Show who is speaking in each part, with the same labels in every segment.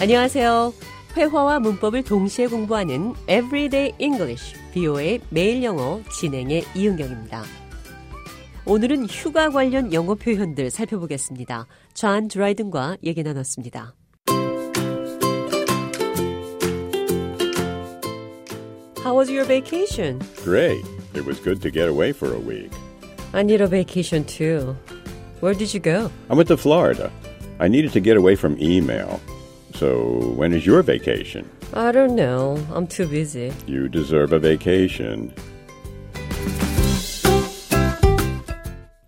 Speaker 1: 안녕하세요. 회화와 문법을 동시에 공부하는 Everyday English, BO의 매일 영어 진행의 이은경입니다. 오늘은 휴가 관련 영어 표현들 살펴보겠습니다. 존 드라이든과 얘기 나눴습니다. How was your vacation?
Speaker 2: Great. It was good to get away for a week.
Speaker 1: I need a vacation too. Where did you go?
Speaker 2: I went to Florida. I needed to get away from email. So, when is your vacation?
Speaker 1: I don't know. I'm too busy.
Speaker 2: You deserve a vacation.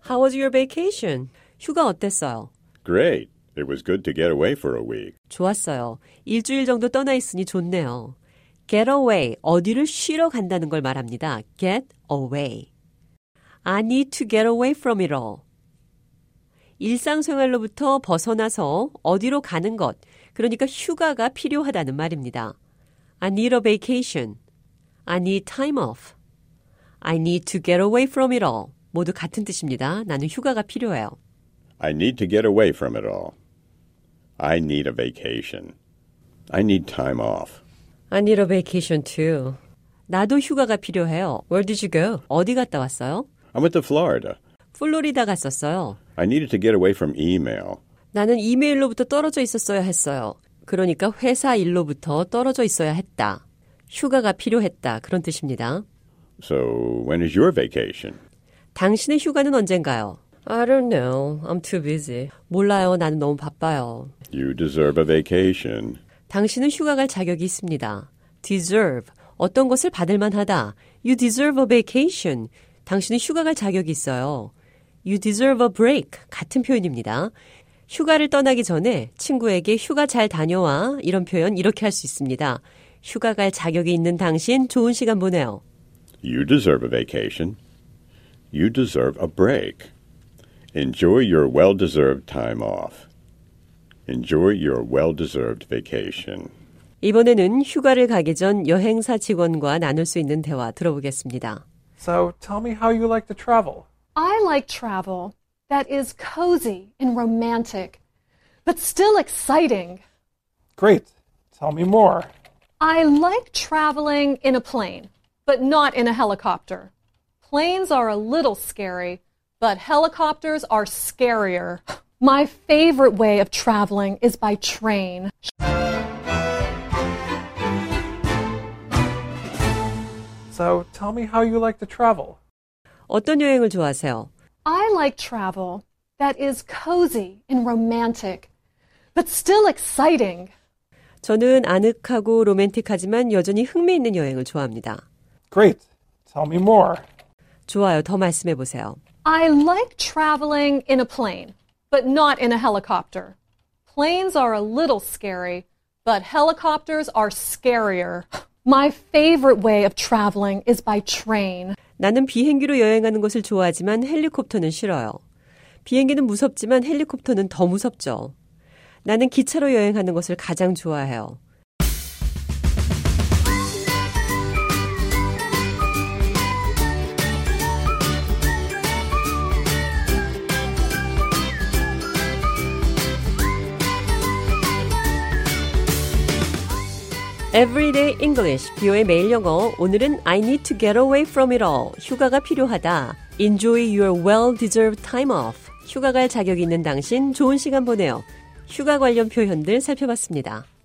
Speaker 1: How was your vacation? 휴가 어땠어요?
Speaker 2: Great. It was good to get away for a week.
Speaker 1: 좋았어요. 일주일 정도 떠나 있으니 좋네요. get away, 어디를 쉬러 간다는 걸 말합니다. get away. I need to get away from it all. 일상생활로부터 벗어나서 어디로 가는 것, 그러니까 휴가가 필요하다는 말입니다. I need a vacation. I need time off. I need to get away from it all. 모두 같은 뜻입니다. 나는 휴가가 필요해요.
Speaker 2: I need to get away from it all. I need a vacation. I need time off.
Speaker 1: I need a vacation too. 나도 휴가가 필요해요. Where did you go? 어디 갔다 왔어요?
Speaker 2: I went to Florida.
Speaker 1: 플로리다 갔었어요.
Speaker 2: I needed to get away from email.
Speaker 1: 나는 이메일로부터 떨어져 있었어야 했어요. 그러니까 회사 일로부터 떨어져 있어야 했다. 휴가가 필요했다. 그런 뜻입니다.
Speaker 2: So, when is your vacation?
Speaker 1: 당신의 휴가는 언젠가요? I don't know. I'm too busy. 몰라요. 나는 너무 바빠요.
Speaker 2: You deserve a vacation.
Speaker 1: 당신은 휴가 갈 자격이 있습니다. deserve. 어떤 것을 받을 만하다. You deserve a vacation. 당신은 휴가 갈 자격이 있어요. You deserve a break. 같은 표현입니다. 휴가를 떠나기 전에 친구에게 휴가 잘 다녀와 이런 표현 이렇게 할 수 있습니다. 휴가 갈 자격이 있는 당신 좋은 시간 보내요.
Speaker 2: You deserve a vacation. You deserve a break. Enjoy your well deserved time off. Enjoy your well deserved vacation.
Speaker 1: 이번에는 휴가를 가기 전 여행사 직원과 나눌 수 있는 대화 들어보겠습니다.
Speaker 3: So tell me how you like to travel.
Speaker 4: I like travel that is cozy and romantic, but still exciting.
Speaker 3: Great. Tell me more.
Speaker 4: I like traveling in a plane, but not in a helicopter. Planes are a little scary, but helicopters are scarier. My favorite way of traveling is by train.
Speaker 3: So tell me how you like to travel.
Speaker 1: 어떤 여행을 좋아하세요?
Speaker 4: I like travel that is cozy and romantic, but still exciting.
Speaker 1: 저는 아늑하고 로맨틱하지만 여전히 흥미있는 여행을 좋아합니다.
Speaker 3: Great. Tell me more.
Speaker 1: 좋아요. 더 말씀해 보세요.
Speaker 4: I like traveling in a plane, but not in a helicopter. Planes are a little scary, but helicopters are scarier. My favorite way of traveling is by train.
Speaker 1: 나는 비행기로 여행하는 것을 좋아하지만 헬리콥터는 싫어요. 비행기는 무섭지만 헬리콥터는 더 무섭죠. 나는 기차로 여행하는 것을 가장 좋아해요. Everyday English, 비오의 매일 영어. 오늘은 I need to get away from it all. 휴가가 필요하다. Enjoy your well-deserved time off. 휴가 갈 자격이 있는 당신 좋은 시간 보내요. 휴가 관련 표현들 살펴봤습니다.